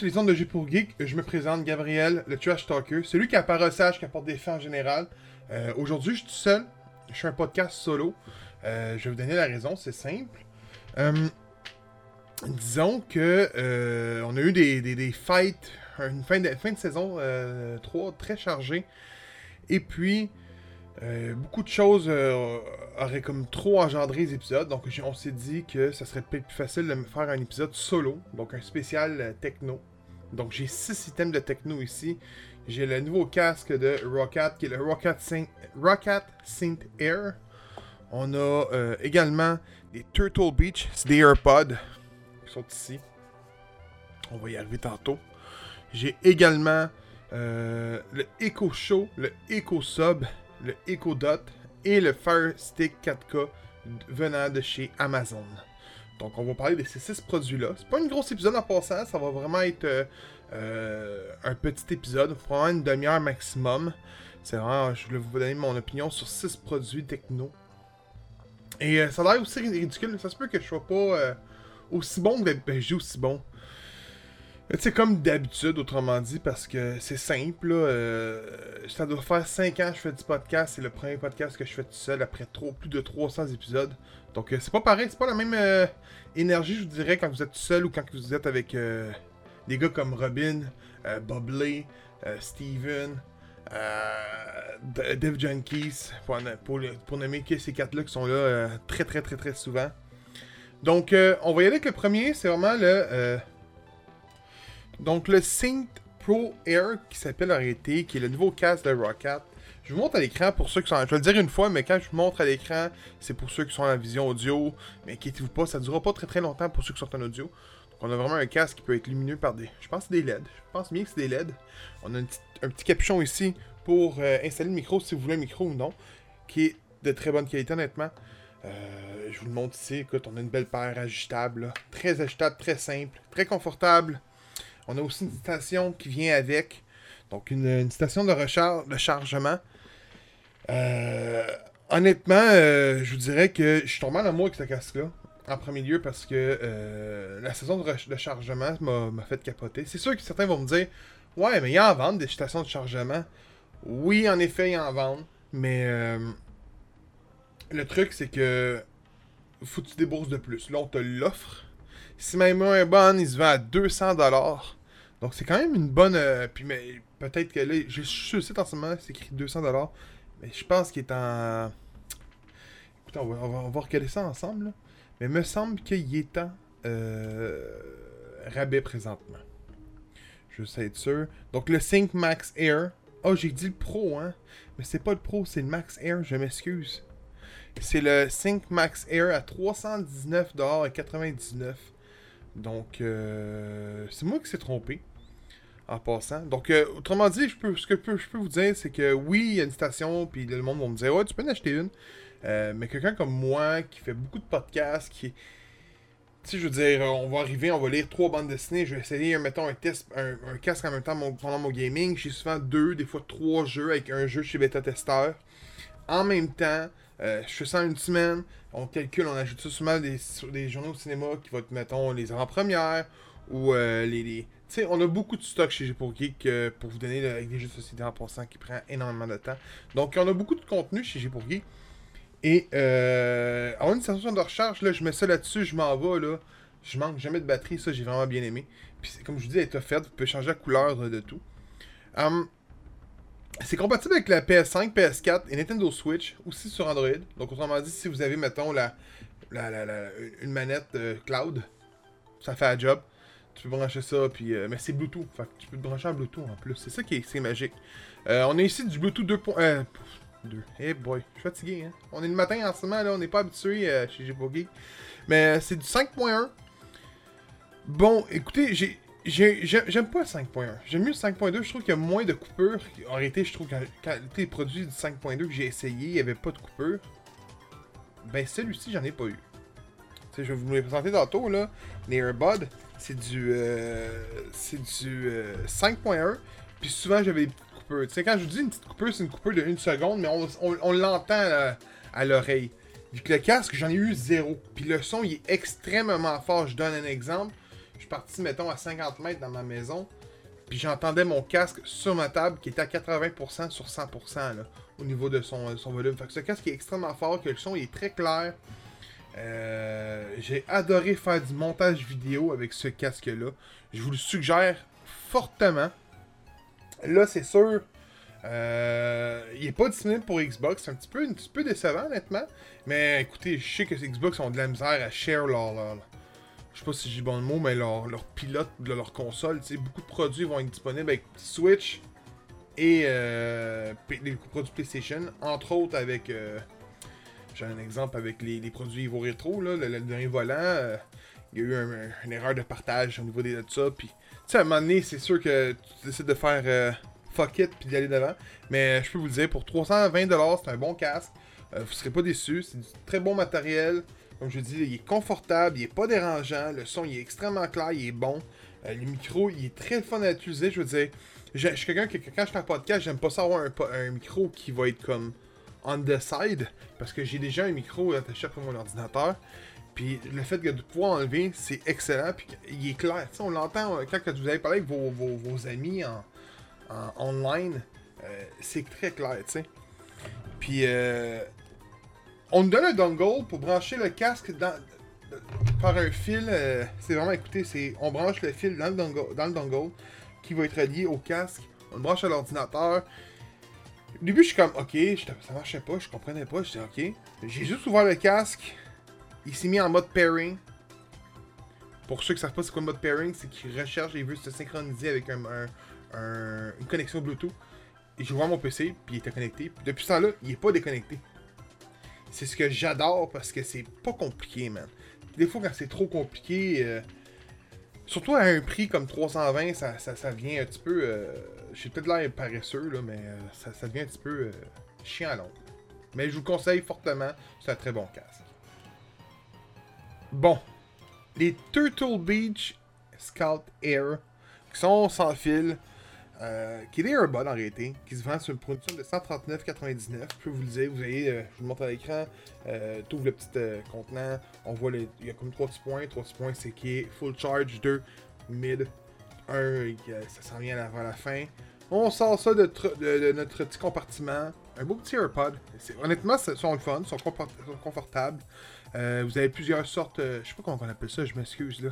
Sur les ondes de G pour Geek. Je me présente Gabriel, le trash talker, celui qui a pas sage, qui apporte des faits en général. Euh, Aujourd'hui, je suis tout seul. Je suis un podcast solo. Euh, je vais vous donner la raison, c'est simple. Euh, disons que on a eu des, des, des fights, une fin de, fin de saison 3 très chargée. Et puis, beaucoup de choses auraient comme trop engendré les épisodes, donc on s'est dit que ça serait plus facile de me faire un épisode solo, donc un spécial techno. Donc j'ai six items de techno ici. J'ai le nouveau casque de Rocket, qui est le Rocket Synth, Rocket Synth Air. On a euh, également des Turtle Beach, c'est des AirPods qui sont ici. On va y arriver tantôt. J'ai également euh, le Echo Show, le Echo Sub, le Echo Dot et le Fire Stick 4K venant de chez Amazon. Donc on va parler de ces six produits-là. C'est pas une grosse épisode en passant, ça va vraiment être euh, euh, un petit épisode, probablement une demi-heure maximum. C'est vraiment, je voulais vous donner mon opinion sur six produits techno. Et euh, ça a l'air aussi ridicule, ça se peut que je sois pas aussi bon que d'hab- ben, aussi bon. Sais, comme d'habitude, autrement dit, parce que c'est simple, euh, ça doit faire 5 ans que je fais du podcast, c'est le premier podcast que je fais tout seul après trop, plus de 300 épisodes. Donc euh, c'est pas pareil, c'est pas la même euh, énergie, je vous dirais, quand vous êtes tout seul ou quand vous êtes avec des gars comme Robin, Bob euh, Steven, Dave Junkies, pour, pour, nommer que ces quatre-là qui sont là très très très très souvent. Donc on va y aller avec le premier, c'est vraiment le... donc le Sync Pro Air qui s'appelle en réalité, qui est le nouveau casque de Rocket. Je vous montre à l'écran pour ceux qui sont. Je vais le dire une fois, mais quand je vous montre à l'écran, c'est pour ceux qui sont en vision audio. Mais inquiétez-vous pas, ça ne durera pas très très longtemps pour ceux qui sont en audio. Donc on a vraiment un casque qui peut être lumineux par des. Je pense que c'est des LED. Je pense bien que c'est des LED. On a un petit capuchon ici pour euh, installer le micro si vous voulez un micro ou non. Qui est de très bonne qualité honnêtement. Euh, je vous le montre ici. Écoute, on a une belle paire ajustable. là. Très ajustable, très simple, très confortable. On a aussi une station qui vient avec. Donc, une, station de, recharge, de chargement. Euh, honnêtement, euh, je vous dirais que je suis tombé en amour avec ce casque-là. En premier lieu, parce que euh, la saison de, chargement m'a fait capoter. C'est sûr que certains vont me dire Ouais, mais il y en vend des stations de chargement. Oui, en effet, il y en vendent. Mais euh, le truc, c'est que faut que tu débourses de plus. Là, on te l'offre. Si même un bon, il se vend à 200$. Donc c'est quand même une bonne. euh, puis mais peut-être que là, je suis sur le site en ce moment, c'est écrit 200$. Mais je pense qu'il est en. Écoutez, on va, on va, ça ensemble. Mais il me semble qu'il est en euh, rabais présentement. Je sais être sûr. Donc le Sync Max Air. Oh, j'ai dit le Pro, hein. Mais c'est pas le Pro, c'est le Max Air, je m'excuse. C'est le Sync Max Air à 319,99$. Donc, euh, c'est moi qui s'est trompé. En passant. Donc, euh, autrement dit, je peux, ce que je peux, vous dire, c'est que oui, il y a une station, puis le monde va me dire, ouais, tu peux en acheter une. Euh, mais quelqu'un comme moi, qui fait beaucoup de podcasts, qui. Tu sais, je veux dire, on va arriver, on va lire trois bandes dessinées, je vais essayer, mettons, un test, un, casque en même temps pendant mon gaming. J'ai souvent deux, des fois trois jeux avec un jeu chez Beta Tester. En même temps, euh, je fais ça une semaine, on calcule, on ajoute ça souvent des, journaux au cinéma qui vont être, mettons, les avant-premières ou les. Sais, on a beaucoup de stock chez pour Geek euh, pour vous donner là, avec des jeux de société en passant qui prend énormément de temps. Donc, on a beaucoup de contenu chez pour Geek. Et euh, avoir une station de recharge, là, je mets ça là-dessus, je m'en vais, là. Je manque jamais de batterie, ça j'ai vraiment bien aimé. Puis comme je vous dis, elle est offerte, vous pouvez changer la couleur euh, de tout. Hum, c'est compatible avec la PS5, PS4 et Nintendo Switch, aussi sur Android. Donc autrement dit, si vous avez, mettons, la, la, la- la- une manette euh, cloud, ça fait la job. Tu peux brancher ça, puis, euh, mais c'est Bluetooth. Fait que tu peux te brancher en Bluetooth en plus. C'est ça qui est, magique. Euh, on a ici du Bluetooth 2. Euh, 2. Hey boy, je suis fatigué. Hein? On est le matin en ce moment, là, on n'est pas habitué euh, chez Geek. Mais c'est du 5.1. Bon, écoutez, j'ai. j'ai- j'ai- J'aime pas le 5.1. J'aime mieux le 5.2. Je trouve qu'il y a moins de coupures. En réalité, je trouve que quand les produits du 5.2 que j'ai essayé, il n'y avait pas de coupure. Ben, celui-ci, j'en ai pas eu. Je vais vous les présenter tantôt, là. Les Earbuds, c'est du. euh, c'est du euh, 5.1. Puis souvent, j'avais des petites coupures. Tu sais, quand je vous dis une petite coupure, c'est une coupure de 1 seconde, mais on, on- l'entend là, à l'oreille. Vu que le casque, j'en ai eu zéro. Puis le son, il est extrêmement fort. Je donne un exemple. Je suis parti, mettons, à 50 mètres dans ma maison. Puis j'entendais mon casque sur ma table qui était à 80% sur 100% là, au niveau de son, son volume. Fait que ce casque est extrêmement fort, que le son est très clair. Euh, j'ai adoré faire du montage vidéo avec ce casque-là. Je vous le suggère fortement. Là, c'est sûr, euh, il n'est pas disponible pour Xbox. C'est un petit peu, un petit peu décevant, honnêtement. Mais écoutez, je sais que Xbox ont de la misère à share leur. je sais pas si j'ai bon mot, mais leur, leur pilote de leur console. Beaucoup de produits vont être disponibles avec Switch et euh, les produits PlayStation. Entre autres avec. Euh, j'ai un exemple avec les, produits Evo Retro, là, le, dernier volant. Euh, il y a eu une erreur de partage au niveau des de ça. Puis, tu sais, à un moment donné, c'est sûr que tu décides de faire euh, fuck it puis d'y aller devant. Mais je peux vous le dire, pour 320$, c'est un bon casque. Euh, vous serez pas déçus. C'est du très bon matériel. Comme je dis, il est confortable, il est pas dérangeant. Le son, il est extrêmement clair, il est bon. le micro, il est très fun à utiliser. Je veux dire, je suis quelqu'un qui, quand je fais un podcast, j'aime pas savoir un micro qui va être comme on the side, parce que j'ai déjà un micro attaché après mon ordinateur. Puis le fait de pouvoir enlever, c'est excellent. Puis il est clair. on l'entend euh, quand vous avez parlé avec vos, vos, amis en, en online. Euh, c'est très clair, tu sais. Puis euh, on nous donne un dongle pour brancher le casque dans, par un fil. c'est vraiment, écoutez, c'est on branche le fil dans le, dongle, dans le dongle qui va être relié au casque. On le branche à l'ordinateur. Au début, je suis comme, ok, ça marchait pas, je comprenais pas, je dis ok. J'ai juste ouvert le casque, il s'est mis en mode pairing. Pour ceux qui savent pas c'est quoi le mode pairing, c'est qu'il recherche et veut se synchroniser avec un, une connexion Bluetooth. Et j'ai ouvert mon PC, puis il était connecté. Puis depuis ce temps-là, il est pas déconnecté. C'est ce que j'adore parce que c'est pas compliqué, man. Des fois, quand c'est trop compliqué, euh, surtout à un prix comme 320, ça, ça, un petit peu. Euh, j'ai peut-être l'air paresseux, là, mais euh, ça, ça, devient un petit peu euh, chiant à long. Mais je vous conseille fortement, c'est un très bon casque. Bon, les Turtle Beach Scout Air, qui sont sans fil, euh, qui est des Earbuds en réalité, qui se vendent sur une production de 139,99. Je peux vous le dire, vous voyez, je vous le montre à l'écran, euh, ouvres le petit contenant, on voit, les, il y a comme 3 petits points, 3 petits points, c'est qui est full charge, 2 mid, un, ça s'en vient avant la fin. On sort ça de, notre petit compartiment. Un beau petit AirPod. Honnêtement, ils sont le fun, ils sont, confortables. Euh, vous avez plusieurs sortes, euh, je sais pas comment on appelle ça, je m'excuse là.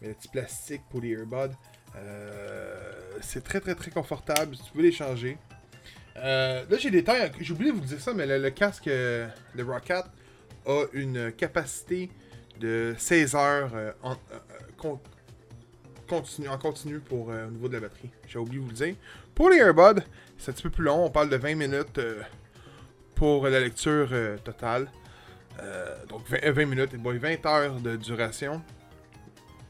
Mais le petit plastique pour les AirPods. Euh, c'est très très très confortable, tu peux les changer. là j'ai des tailles, j'ai oublié de vous dire ça, mais le, casque de Rocket a une capacité de 16 heures en, continu, en continu pour euh, au niveau de la batterie. J'ai oublié de vous le dire. Pour les AirBuds, c'est un petit peu plus long. On parle de 20 minutes euh, pour la lecture euh, totale. donc 20, minutes et 20 heures de duration.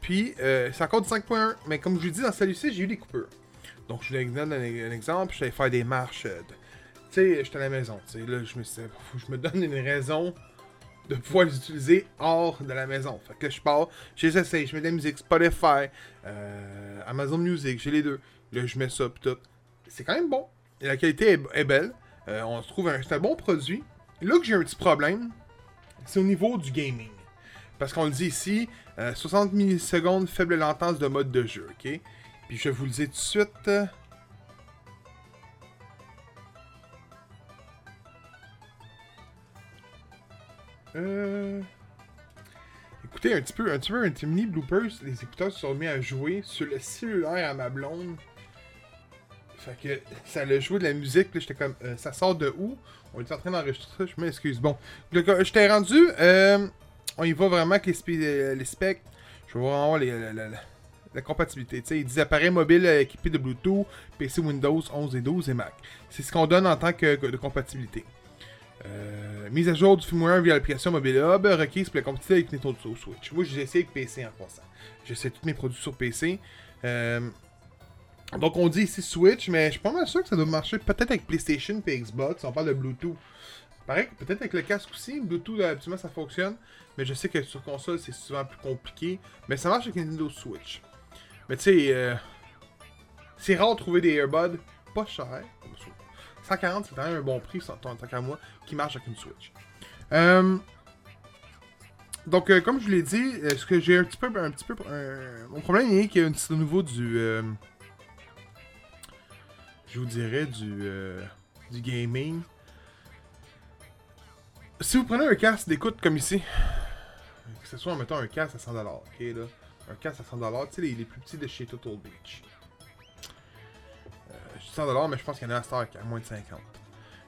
Puis c'est encore du 5.1. Mais comme je vous dis, dans celui-ci, j'ai eu des coupures. Donc je vous donne un, exemple. Je vais faire des marches. tu sais, j'étais à la maison. Là, je me, je me donne une raison de pouvoir les utiliser hors de la maison. Fait que je pars, je les essaye, je mets de la musique, Spotify, euh, Amazon Music, j'ai les deux. Là, je mets ça, pis tout. C'est quand même bon. La qualité est, belle. Euh, on se trouve un, un bon produit. là que j'ai un petit problème, c'est au niveau du gaming. Parce qu'on le dit ici, 60 euh, millisecondes, faible latence de mode de jeu, ok? Puis je vous le dire tout de suite. Euh... Écoutez, un petit peu, un petit peu, un petit mini bloopers, les écouteurs se sont mis à jouer sur le cellulaire à ma blonde. Fait que ça allait jouer de la musique, là j'étais comme, euh, ça sort de où? On est en train d'enregistrer ça, je m'excuse. Bon, je t'ai rendu, on y va vraiment avec les, euh, les specs. Je vais voir les, la, compatibilité. Tu sais, ils disent appareil mobile équipé de Bluetooth, PC Windows 11 et 12 et Mac. C'est ce qu'on donne en tant que de compatibilité. Euh, mise à jour du firmware via l'application Mobile Hub, requise pour la compétition avec Nintendo Switch. Moi, j'ai essayé avec PC en passant. J'essaie tous mes produits sur PC. Euh, donc, on dit ici Switch, mais je suis pas mal sûr que ça doit marcher peut-être avec PlayStation et Xbox. On parle de Bluetooth. Pareil, peut-être avec le casque aussi. Bluetooth, habituellement, ça fonctionne. Mais je sais que sur console, c'est souvent plus compliqué. Mais ça marche avec Nintendo Switch. Mais tu sais, euh, c'est rare de trouver des earbuds pas chers. 140, c'est quand même un bon prix, tant qu'à moi, qui marche avec une Switch. Euh, Donc, euh, comme je vous l'ai dit, ce que j'ai un petit peu. Un petit peu un- Mon problème est qu'il y a c'est au niveau du. je vous dirais du. du gaming. Si vous prenez un casque d'écoute comme ici, que ce soit, mettons, un casque à 100$, ok, là. Un casque à 100$, tu sais, les, plus petits de chez Total Beach. Je dis 100$, mais je pense qu'il y en a à Star qui a moins de 50$.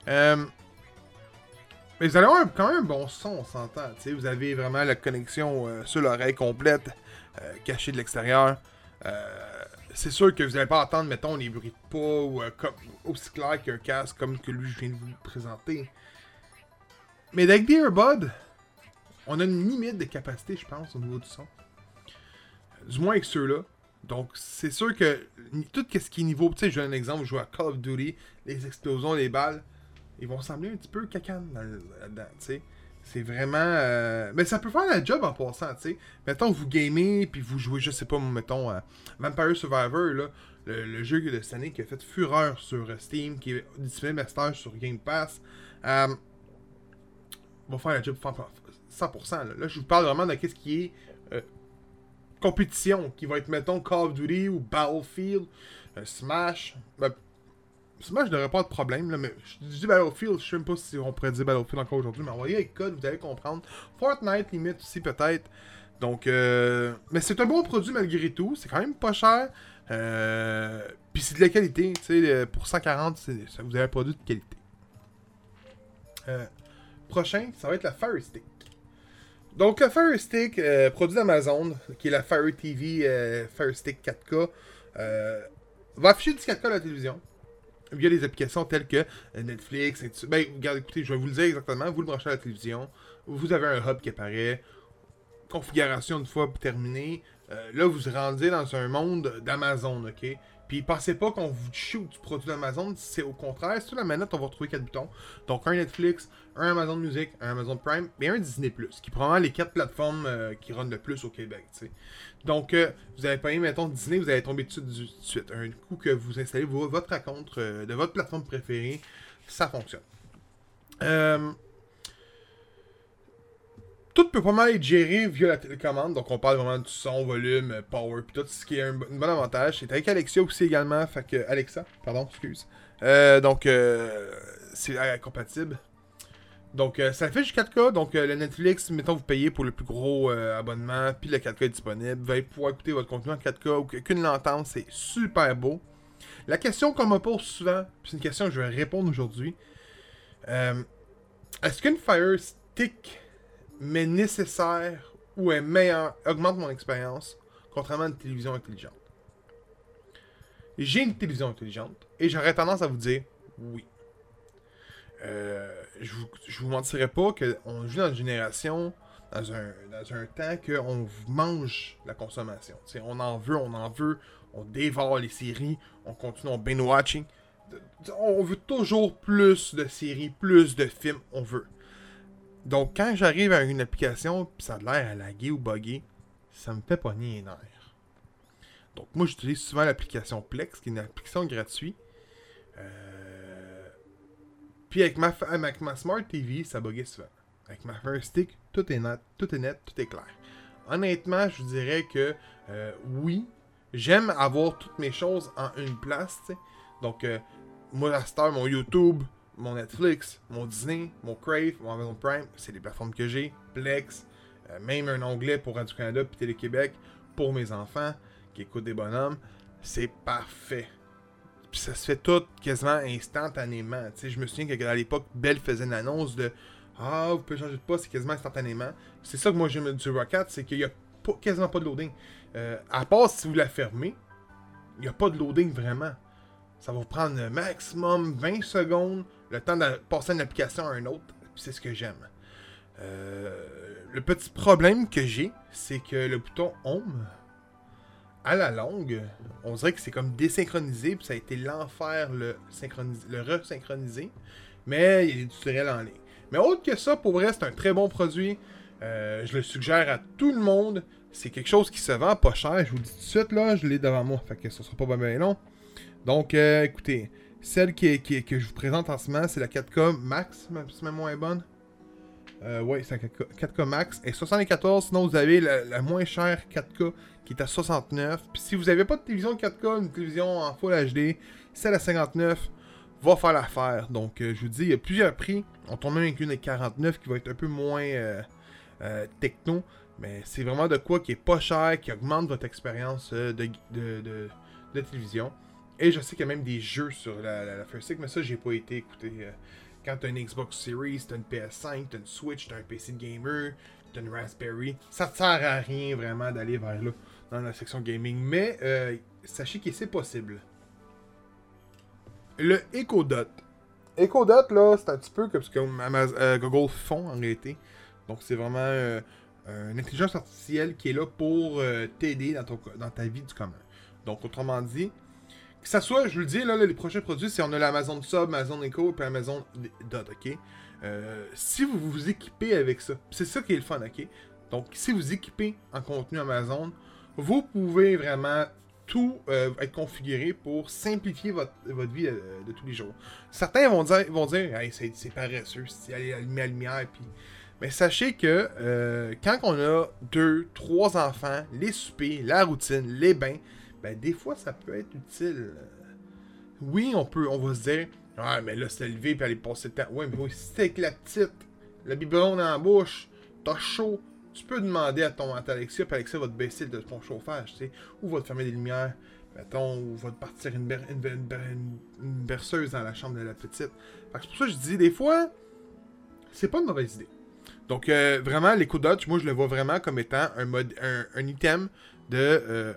Euh, mais vous allez avoir quand même un bon son, on s'entend. tu sais, Vous avez vraiment la connexion euh, sur l'oreille complète, euh, cachée de l'extérieur. C'est sûr que vous n'allez pas entendre, mettons, les bruits de pas ou aussi clair qu'un casque comme que lui je viens de vous présenter. Mais avec des on a une limite de capacité, je pense, au niveau du son. Du moins avec ceux-là. Donc, c'est sûr que tout ce qui est niveau, tu sais, je donne un exemple, je joue à Call of Duty, les explosions, les balles, ils vont sembler un petit peu cacane là-dedans, tu sais. C'est vraiment. euh, Mais ça peut faire la job en passant, tu sais. Mettons, vous gamez, puis vous jouez, je sais pas, mettons, à Vampire Survivor, là, le, jeu de cette année qui a fait fureur sur euh, Steam, qui est disponible à sur Game Pass. Euh, va faire la job 100%. Là, Là, je vous parle vraiment de ce qui est euh, compétition, qui va être, mettons, Call of Duty ou Battlefield, euh, Smash. Ben, Smash, je pas de problème, là, mais je dis Battlefield, je sais même pas si on pourrait dire Battlefield encore aujourd'hui, mais envoyez avec code, vous allez comprendre. Fortnite, limite aussi, peut-être. Donc, euh, mais c'est un bon produit malgré tout, c'est quand même pas cher. Euh, Puis c'est de la qualité, tu sais, pour 140, c'est- ça vous avez un produit de qualité. Prochain, ça va être la Fire Stick. Donc, la Fire Stick, euh, produit d'Amazon, qui est la Fire TV euh, Fire Stick 4K, euh, va afficher du 4K à la télévision via des applications telles que euh, Netflix. Et ben, regarde, écoutez, je vais vous le dire exactement. Vous le branchez à la télévision, vous avez un hub qui apparaît, configuration une fois terminée. Euh, là, vous vous rendez dans un monde d'Amazon, ok? Puis pensez pas qu'on vous shoot du produit d'Amazon, c'est au contraire. Sur la manette, on va retrouver quatre boutons. Donc un Netflix, un Amazon Music, un Amazon Prime, et un Disney Plus, qui probablement les quatre plateformes euh, qui run le plus au Québec. Donc euh, vous avez payé, mettons, Disney, vous allez tomber dessus de suite. Un coup que vous installez vo- votre raconte euh, de votre plateforme préférée, ça fonctionne. Tout peut pas mal être géré via la télécommande. Donc, on parle vraiment du son, volume, power, puis tout ce qui est un, bon- avantage. C'est avec Alexia aussi également. Fait que, Alexa, pardon, excuse. Euh, donc, euh, c'est compatible. Donc, euh, ça fait jusqu'à 4K. Donc, euh, le Netflix, mettons, vous payez pour le plus gros abonnement, puis le 4K est disponible. Vous allez pouvoir écouter votre contenu en 4K ou qu'une l'entente. C'est super beau. La question qu'on me pose souvent, c'est une question que je vais répondre aujourd'hui. Est-ce qu'une Fire Stick mais nécessaire ou est meilleur, augmente mon expérience, contrairement à une télévision intelligente. J'ai une télévision intelligente et j'aurais tendance à vous dire oui. Euh, je, vous, vous mentirais pas qu'on vit dans une génération, dans un, dans un temps qu'on mange la consommation. T'sais, on en veut, on en veut, on dévore les séries, on continue, on binge-watching. On veut toujours plus de séries, plus de films, on veut. Donc, quand j'arrive à une application, puis ça a l'air à laguer ou bugger, ça me fait pogner les nerfs. Donc, moi, j'utilise souvent l'application Plex, qui est une application gratuite. Euh, Puis, avec ma, Smart TV, ça buguait souvent. Avec ma Fire Stick, tout est net, tout est net, tout est clair. Honnêtement, je vous dirais que euh, oui, j'aime avoir toutes mes choses en une place. Donc, euh, moi, la star, mon YouTube, mon Netflix, mon Disney, mon Crave, mon Amazon Prime, c'est les plateformes que j'ai. Plex, euh, même un onglet pour Radio-Canada puis Télé-Québec pour mes enfants qui écoutent des bonhommes. C'est parfait. Puis ça se fait tout quasiment instantanément. Tu sais, je me souviens qu'à l'époque, Bell faisait une annonce de Ah, vous pouvez changer de poste, c'est quasiment instantanément. C'est ça que moi j'aime du Rocket, c'est qu'il n'y a pas- quasiment pas de loading. Euh, à part si vous la fermez, il n'y a pas de loading vraiment. Ça va vous prendre maximum 20 secondes, le temps de passer d'une application à une autre. C'est ce que j'aime. Euh, le petit problème que j'ai, c'est que le bouton Home, à la longue, on dirait que c'est comme désynchronisé, puis ça a été l'enfer le, synchroniser- le resynchroniser. Mais il y a des en ligne. Mais autre que ça, pour vrai, c'est un très bon produit. Euh, je le suggère à tout le monde. C'est quelque chose qui se vend pas cher. Je vous le dis tout de suite, là, je l'ai devant moi. Fait que ça sera pas bien long. Donc, euh, écoutez, celle qui qui que je vous présente en ce moment, c'est la 4K Max, mémoire est bonne. Euh, ouais, c'est 4K, max. Et 74, sinon vous avez la, moins chère 4K qui est à 69. Puis si vous n'avez pas de télévision 4K, une télévision en Full HD, celle à 59 va faire l'affaire. Donc euh, je vous dis, il y a plusieurs prix. On tombe même avec une de 49 qui va être un peu moins euh, techno. Mais c'est vraiment de quoi qui est pas cher, qui augmente votre expérience de, de, télévision. Et je sais qu'il y a même des jeux sur la, la, Stick, mais ça, j'ai pas été écouté. Quand t'as une Xbox Series, t'as une PS5, t'as une Switch, t'as un PC de gamer, t'as une Raspberry, ça te sert à rien vraiment d'aller vers là, dans la section gaming. Mais euh, sachez que c'est possible. Le Echo Dot. Echo Dot, là, c'est un petit peu comme ce que euh, Google font en réalité. Donc, c'est vraiment euh, une intelligence artificielle qui est là pour t'aider dans ta vie du commun. Donc, autrement dit, que ça soit, je vous le dis, là, les prochains produits, c'est on a l'Amazon Sub, Amazon Echo et Amazon Dot, ok? Euh, si vous vous équipez avec ça, c'est ça qui est le fun, ok? Donc, si vous équipez en contenu Amazon, vous pouvez vraiment tout euh, être configuré pour simplifier votre, votre vie euh, de, tous les jours. Certains vont dire, vont dire hey, c'est paresseux, c'est aller allumer la lumière, puis... Mais sachez que quand on a deux, trois enfants, les soupers, la routine, les bains, ben des fois ça peut être utile. Oui, on peut, on va se dire, ah mais là c'est lever puis aller passer le temps. Ouais, mais oui, si t'es avec la petite, le biberon dans la bouche, t'as chaud, tu peux demander à ton à Alexia, puis Alexia va te baisser de ton chauffage, tu sais, ou va te fermer des lumières, mettons, ou va te partir une, berceuse dans la chambre de la petite. c'est pour ça que je dis, des fois, c'est pas une mauvaise idée. Donc, euh, vraiment, l'éco Dodge, moi, je le vois vraiment comme étant un, mode, un, item de euh,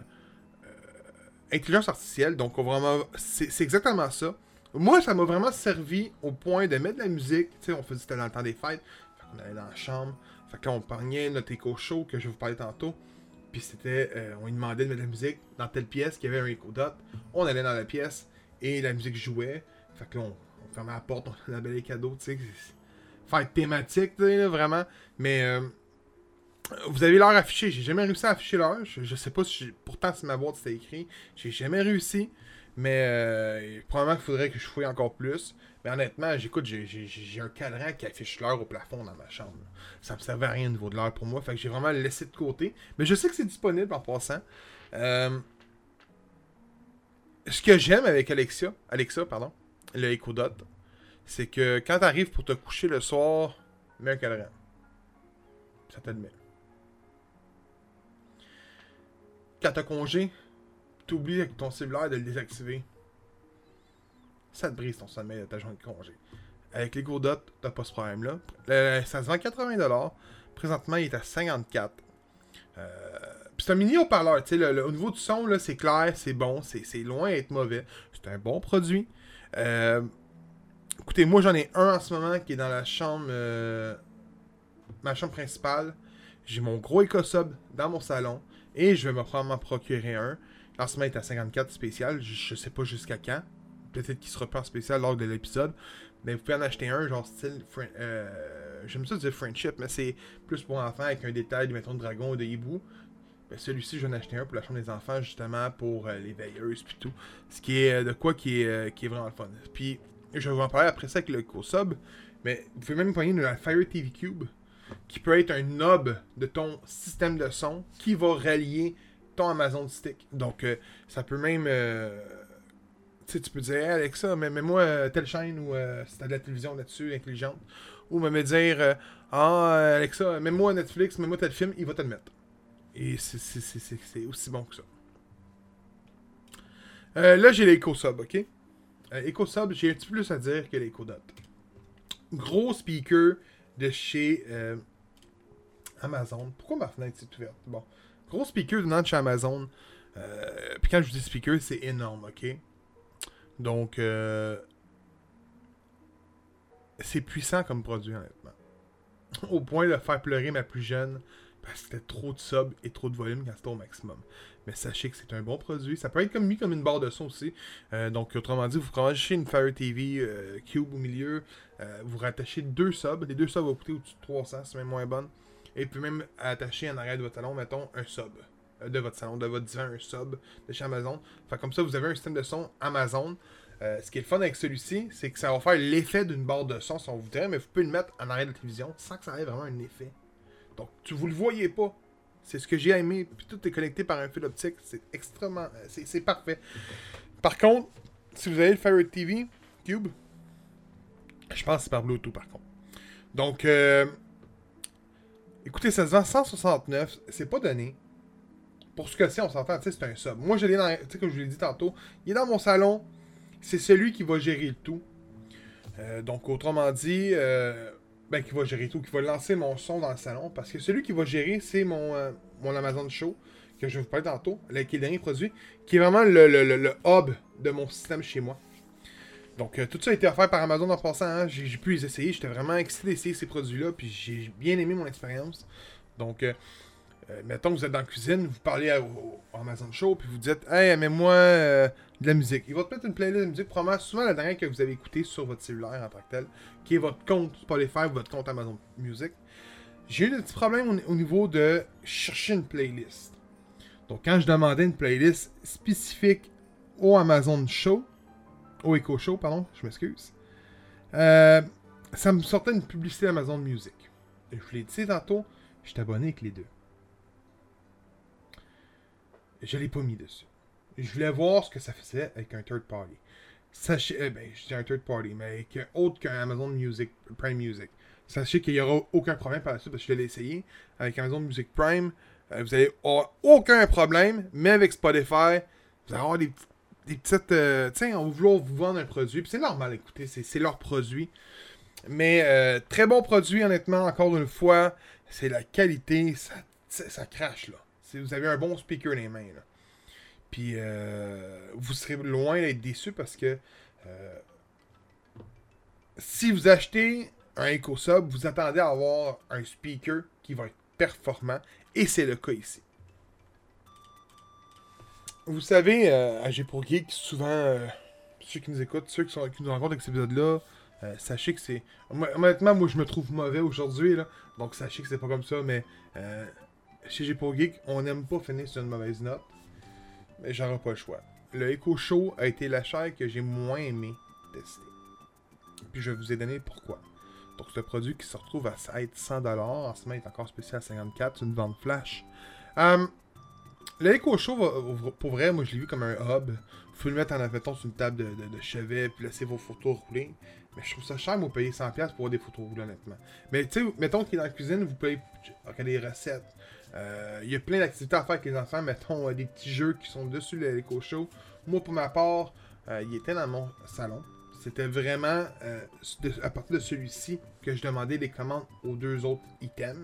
intelligence artificielle. Donc, vraiment, c'est exactement ça. Moi, ça m'a vraiment servi au point de mettre de la musique. Tu sais, on faisait c'était dans le temps des fêtes. Fait allait dans la chambre. Fait qu'on parlait notre écho show que je vous parlais tantôt. Puis c'était, euh, on lui demandait de mettre de la musique dans telle pièce qui avait un écho dot. On allait dans la pièce et la musique jouait. Fait que là, on, fermait la porte, on avait les cadeaux, tu sais. Faire thématique, vraiment. Mais euh, vous avez l'heure affichée. J'ai jamais réussi à afficher l'heure. Je, sais pas si. Pourtant, si ma boîte c'était écrit. J'ai jamais réussi. Mais euh, probablement qu'il faudrait que je fouille encore plus. Mais honnêtement, j'écoute, j'ai un cadran qui affiche l'heure au plafond dans ma chambre. Ça me servait à rien au niveau de l'heure pour moi. Fait que j'ai vraiment laissé de côté. Mais je sais que c'est disponible en passant. Euh, ce que j'aime avec Alexia, Alexa, pardon, le Echo Dot, c'est que quand tu arrives pour te coucher le soir, mets un cadran. Ça te le. Quand t'as congé, t'oublies avec ton cellulaire de le désactiver. Ça te brise ton sommeil de ta journée de congé. Avec les Godot, t'as pas ce problème-là. ça se vend 80$. Présentement, il est à 54$. Euh, c'est un mini haut-parleur. au niveau du son, c'est clair, c'est bon, c'est loin d'être mauvais. C'est un bon produit. Euh, écoutez, moi j'en ai un en ce moment qui est dans la chambre. Euh, ma chambre principale. J'ai mon gros EcoSub dans mon salon. Et je vais me prendre m'en procurer un. En est à 54 spécial. Je, sais pas jusqu'à quand. Peut-être qu'il sera pas spécial lors de l'épisode. Mais vous pouvez en acheter un, genre style. Euh, J'aime ça dire friendship, mais c'est plus pour enfants avec un détail, mettons, de dragon ou de hibou. Ben, celui-ci, je vais en acheter un pour la chambre des enfants, justement, pour euh, les veilleuses puis tout. Ce qui est euh, de quoi qui est, euh, qui est vraiment le fun. Puis, je vais vous en parler après ça avec le co-sub. Mais vous pouvez même prendre la Fire TV Cube qui peut être un knob de ton système de son qui va relier ton Amazon Stick. Donc, euh, ça peut même. Euh, tu peux dire, Alexa, mets-moi euh, telle chaîne ou si t'as de la télévision là-dessus intelligente. Ou me dire, ah, Alexa, mets-moi Netflix, mets-moi tel film, il va te le mettre. Et c'est aussi bon que ça. là, j'ai l'EcoSub, ok? EcoSub, j'ai un petit plus à dire que l'EcoDot. Gros speaker de chez euh, Amazon. Pourquoi ma fenêtre est ouverte? Bon. Gros speaker venant de chez Amazon. Euh, puis quand je dis speaker, c'est énorme, ok? Donc, euh, c'est puissant comme produit, honnêtement. Au point de faire pleurer ma plus jeune parce que c'était trop de sub et trop de volume quand c'était au maximum. Mais sachez que c'est un bon produit. Ça peut être comme mis comme une barre de son aussi. Euh, donc, autrement dit, vous rattachez une Fire TV euh, Cube au milieu. Euh, vous rattachez deux subs. Les deux subs vont coûter au-dessus de 300, c'est même moins bonne. Et puis même attacher en arrière de votre salon, mettons, un sub. de votre salon, de votre divan, un sub de chez Amazon. Fait comme ça, vous avez un système de son Amazon. Ce qui est fun avec celui-ci, c'est que ça va faire l'effet d'une barre de son si on voudrait, mais vous pouvez le mettre en arrière de la télévision sans que ça ait vraiment un effet. Donc, tu vous le voyez pas. C'est ce que j'ai aimé. Puis tout est connecté par un fil optique. C'est extrêmement. euh, C'est parfait. Par contre, si vous avez le Fire TV Cube, je pense que c'est par Bluetooth par contre. Donc, euh, écoutez, ça se vend 169. C'est pas donné. Pour ce que c'est, on s'entend, c'est un sub. Moi, je l'ai dans. Tu sais, comme je vous l'ai dit tantôt, il est dans mon salon. C'est celui qui va gérer le tout. Euh, donc, autrement dit, euh, ben, qui va gérer tout, qui va lancer mon son dans le salon. Parce que celui qui va gérer, c'est mon, euh, mon Amazon Show, que je vais vous parler tantôt, là, qui est le dernier produit, qui est vraiment le, le- le- hub de mon système chez moi. Donc, euh, tout ça a été offert par Amazon en passant. hein. J'ai j'ai pu les essayer. J'étais vraiment excité d'essayer ces produits-là. Puis j'ai bien aimé mon expérience. Donc, euh, euh, mettons que vous êtes dans la cuisine, vous parlez à- Amazon Show, puis vous dites Hey, mets-moi euh, de la musique. Il va te mettre une playlist de musique, probablement souvent la dernière que vous avez écoutée sur votre cellulaire en tant que tel, qui est votre compte Spotify ou votre compte Amazon Music. J'ai eu des petits problèmes au, au niveau de chercher une playlist. Donc, quand je demandais une playlist spécifique au Amazon Show, au Echo Show, pardon, je m'excuse, euh, ça me sortait une publicité Amazon Music. Je vous l'ai dit tantôt, je suis abonné avec les deux. Je l'ai pas mis dessus. Je voulais voir ce que ça faisait avec un third party. Sachez, eh ben, je dis un third party, mais avec autre qu'un Amazon Music, Prime Music. Sachez qu'il n'y aura aucun problème par la suite parce que je l'ai essayé. Avec Amazon Music Prime, euh, vous allez avoir aucun problème, mais avec Spotify, vous allez avoir des, des petites. euh, sais, on va vouloir vous vendre un produit. C'est normal, écoutez, c'est leur produit. Mais euh, très bon produit, honnêtement, encore une fois. C'est la qualité, ça crache là. Vous avez un bon speaker dans les mains. Puis euh, vous serez loin d'être déçu parce que euh, si vous achetez un EcoSub, vous attendez à avoir un speaker qui va être performant. Et c'est le cas ici. Vous savez, euh, à Geek, souvent, euh, ceux qui nous écoutent, ceux qui, nous rencontrent avec cet épisode-là, euh, sachez que c'est. Hon- Honnêtement, moi, je me trouve mauvais aujourd'hui, là. Donc, sachez que c'est pas comme ça, mais chez G pour Geek, on n'aime pas finir sur une mauvaise note. Mais j'aurai pas le choix. Le Echo Show a été la chair que j'ai moins aimé tester. Puis je vous ai donné pourquoi. Donc, un produit qui se retrouve à être 100$. En ce moment, il est encore spécial à 54$. C'est une vente flash. Euh, le Echo Show, va- pour vrai, moi, je l'ai vu comme un hub. Pouvez le mettre en admettons sur une table de chevet puis laisser vos photos rouler. Mais je trouve ça cher, moi, payer 100$ pour avoir des photos roulées, honnêtement. Mais tu sais, mettons qu'il est dans la cuisine, vous pouvez regarder les recettes. Euh, Il y a plein d'activités à faire avec les enfants. Mettons euh, des petits jeux qui sont dessus le Echo Show. Moi, pour ma part, euh, il était dans mon salon. C'était vraiment euh, à partir de celui-ci que je demandais les commandes aux deux autres items.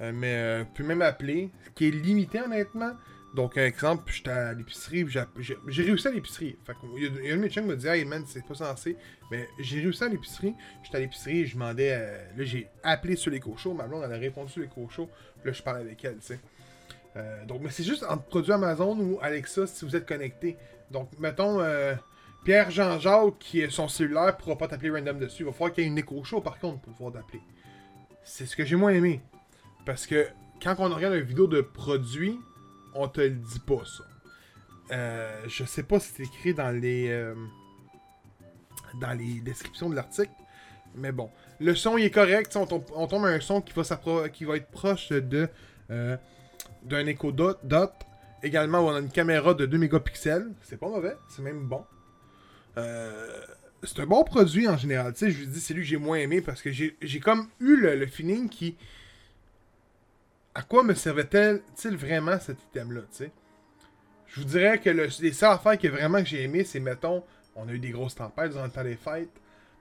Euh, mais euh, pouvez même appeler, ce qui est limité honnêtement. Donc, un exemple, j'étais à l'épicerie, j'ai- réussi à l'épicerie. Fait il y a, il y a un de mes chums qui me dit Hey man, c'est pas censé. Mais j'ai réussi à l'épicerie. J'étais à l'épicerie je demandais. euh, là, j'ai appelé sur les cochons. Ma blonde, elle a répondu sur les cochons. Là, je parle avec elle, tu sais. Euh, donc, mais c'est juste entre produits Amazon ou Alexa si vous êtes connecté. Donc, mettons, euh, Pierre Jean-Jacques, qui est son cellulaire, pourra pas t'appeler random dessus. Il va falloir qu'il y ait une écho show par contre pour pouvoir t'appeler. C'est ce que j'ai moins aimé. Parce que quand on regarde une vidéo de produit, on te le dit pas ça. Euh, je sais pas si c'est écrit dans les euh, dans les descriptions de l'article, mais bon, le son il est correct. On tombe, on tombe à un son qui va, qui va être proche de euh, d'un Echo Dot, Dot. Également, on a une caméra de 2 mégapixels. C'est pas mauvais, c'est même bon. C'est un bon produit en général. Tu sais, je vous dis, c'est lui que j'ai moins aimé parce que j'ai comme eu le feeling qui. À quoi me servait-il vraiment cet item-là? Je vous dirais que le, les seules affaires que vraiment que j'ai aimé, c'est, mettons, on a eu des grosses tempêtes durant le temps des fêtes.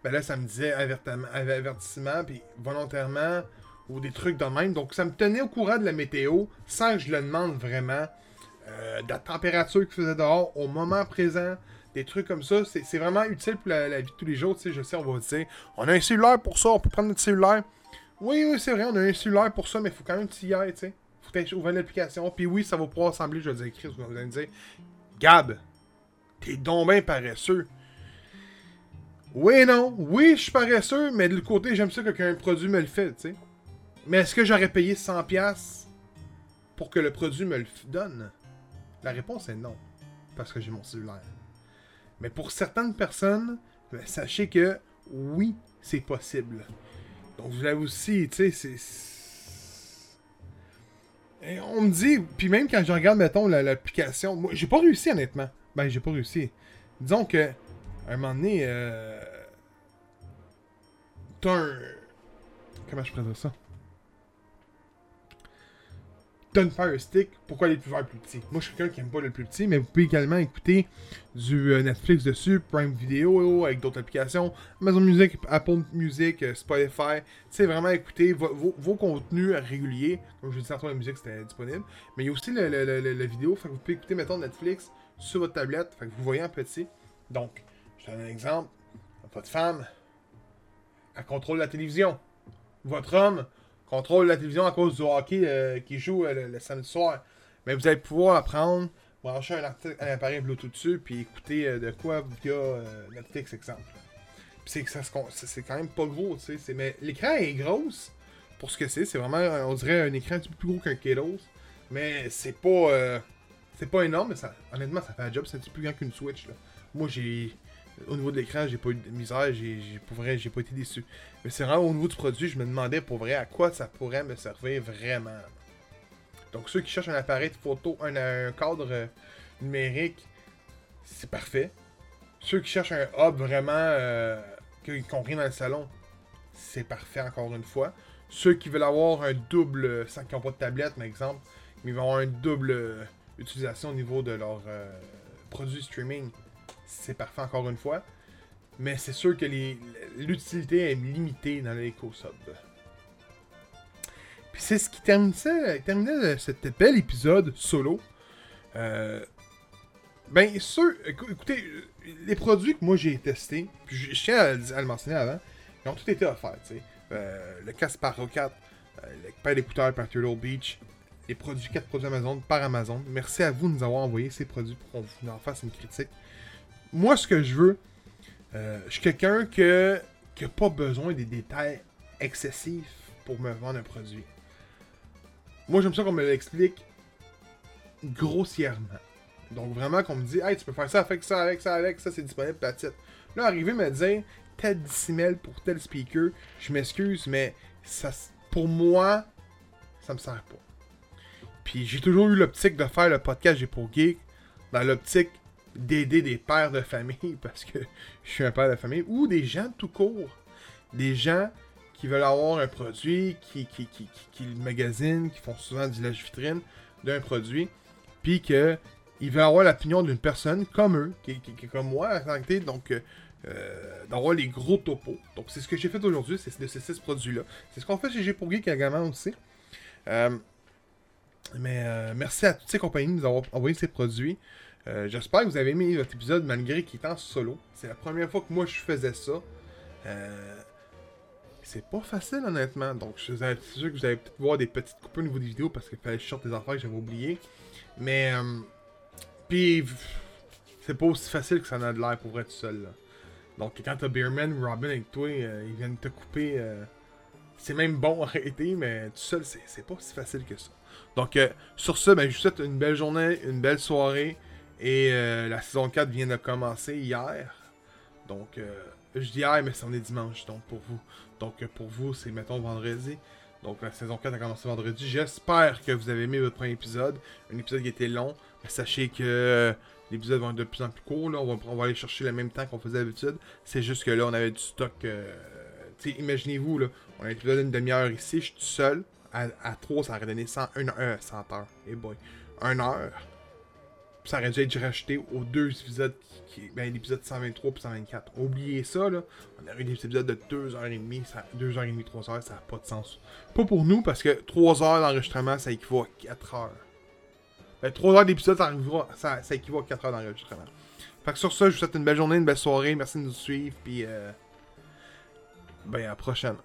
Ben là, ça me disait avertissement, puis volontairement, ou des trucs de même. Donc, ça me tenait au courant de la météo sans que je le demande vraiment. Euh, de la température qu'il faisait dehors au moment présent, des trucs comme ça. C'est vraiment utile pour la, la vie de tous les jours. Tu sais, je sais, on va dire, on a un cellulaire pour ça, on peut prendre notre cellulaire. Oui, oui, c'est vrai, on a un cellulaire pour ça, mais il faut quand même t'y ailles, tu sais. Faut tu ouvrir l'application. Puis oui, ça va pouvoir assembler, je vais dire, Chris, vous allez me dire, Gab, t'es donc bien paresseux. Oui non, oui, je suis paresseux, mais de l'autre côté, j'aime ça qu'un produit me le fait, tu sais. Mais est-ce que j'aurais payé 100$ pour que le produit me le donne? La réponse est non. Parce que j'ai mon cellulaire. Mais pour certaines personnes, ben, sachez que oui, c'est possible. Donc vous l'avez aussi, tu sais, c'est. Et on me dit, puis même quand je regarde, mettons, l'application, moi, j'ai pas réussi honnêtement. Ben, j'ai pas réussi. Disons que, à un moment donné, euh, t'as un. Comment je présente ça? Fire Stick, pourquoi les plus plus petit? Moi, je suis quelqu'un qui aime pas le plus petit, mais vous pouvez également écouter du euh, Netflix dessus, Prime Video, avec d'autres applications, Amazon Music, Apple Music, euh, Spotify. C'est vraiment écouter vos, contenus réguliers. Comme je vous disais la musique c'était disponible. Mais il y a aussi la vidéo, fait que vous pouvez écouter, mettons, Netflix sur votre tablette, fait que vous voyez en petit. Donc, je donne un exemple. Votre femme, elle contrôle la télévision. Votre homme contrôle la télévision à cause du hockey euh, qui joue euh, le, samedi soir. Mais vous allez pouvoir apprendre, brancher un, un appareil Bluetooth dessus, puis écouter euh, de quoi via Netflix, exemple. Puis c'est quand même pas gros, tu sais. Mais l'écran est grosse pour ce que c'est. C'est vraiment, on dirait, un écran un petit peu plus gros qu'un Ketos. Mais c'est pas. c'est pas énorme, mais honnêtement, ça fait un job. C'est un petit peu plus grand qu'une Switch. Là. Moi, j'ai au niveau de l'écran, j'ai pas eu de misère, j'ai, pour vrai, j'ai pas été déçu. Mais c'est vraiment au niveau du produit, je me demandais pour vrai à quoi ça pourrait me servir vraiment. Donc ceux qui cherchent un appareil de photo, un, cadre euh, numérique, c'est parfait. Ceux qui cherchent un hub vraiment euh, qui n'ont rien dans le salon, c'est parfait encore une fois. Ceux qui veulent avoir un double, sans qu'ils n'ont pas de tablette par exemple, mais ils vont avoir une double euh, utilisation au niveau de leur produit streaming, c'est parfait encore une fois. Mais c'est sûr que l'utilité est limitée dans l'éco-sub. Puis c'est ce qui terminait, cet bel épisode solo. Euh, ben, sûr, écoutez, les produits que moi j'ai testés, puis je, tiens à, le mentionner avant, ils ont tous été offerts, tu sais. Euh, le casque par 4, euh, le paire d'écouteurs par Turtle Beach, les produits 4 produits Amazon par Amazon. Merci à vous de nous avoir envoyé ces produits pour qu'on vous en fasse une critique moi, ce que je veux, euh, je suis quelqu'un que, qui n'a pas besoin des détails excessifs pour me vendre un produit. Moi, j'aime ça qu'on me l'explique grossièrement. Donc, vraiment, qu'on me dit, hey, tu peux faire ça avec ça, avec ça, avec ça, c'est disponible, petite. Là, arriver me dire, tel décimètre pour tel speaker, je m'excuse, mais ça, pour moi, ça me sert pas. Puis j'ai toujours eu l'optique de faire le podcast J'ai pour Geek dans l'optique d'aider des pères de famille, parce que je suis un père de famille, ou des gens tout court. Des gens qui veulent avoir un produit, qui, qui, qui, qui, le magasinent, qui font souvent du lèche vitrine d'un produit, puis que ils veulent avoir l'opinion d'une personne comme eux, qui, est comme moi, donc euh, d'avoir les gros topos. Donc c'est ce que j'ai fait aujourd'hui, c'est de ces six produits-là. C'est ce qu'on fait chez G pour Geek également aussi. Euh, mais euh, merci à toutes ces compagnies de nous avoir envoyé ces produits. Euh, j'espère que vous avez aimé votre épisode malgré qu'il est en solo. C'est la première fois que moi je faisais ça. Euh, c'est pas facile honnêtement. Donc je suis sûr que vous allez peut-être voir des petites coupes au niveau des vidéos parce qu'il fallait que je sorte des affaires que j'avais oublié. Mais euh, puis c'est pas aussi facile que ça en a de l'air pour être seul. Donc quand t'as Beerman Robin avec toi, ils viennent te couper. c'est même bon arrêter, mais tout seul c'est pas si facile que ça. Donc sur ce, ben, je vous souhaite une belle journée, une belle soirée. Et euh, la saison 4 vient de commencer hier. Donc, euh, je dis hier, mais c'en est dimanche, donc pour vous. Donc, euh, pour vous, c'est, mettons, vendredi. Donc, la saison 4 a commencé vendredi. J'espère que vous avez aimé votre premier épisode. Un épisode qui était long. Sachez que les épisodes vont être de plus en plus courts. Là. On, va, aller chercher le même temps qu'on faisait d'habitude. C'est juste que là, on avait du stock. imaginez-vous, là, on a un épisode d'une demi-heure ici. Je suis tout seul. À, 3, ça aurait donné 100, 1, 100 heures. Et boy. 1 heure ça aurait dû être racheté aux deux épisodes, qui, ben, l'épisode 123 et 124. Oubliez ça, là. On aurait eu des épisodes de 2h30, 2h30, 3h, ça n'a pas de sens. Pas pour nous, parce que 3h d'enregistrement, ça équivaut à 4h. Ben, 3h d'épisode, ça, ça, équivaut à 4h d'enregistrement. Fait que sur ça, je vous souhaite une belle journée, une belle soirée. Merci de nous suivre, puis euh, ben, à la prochaine.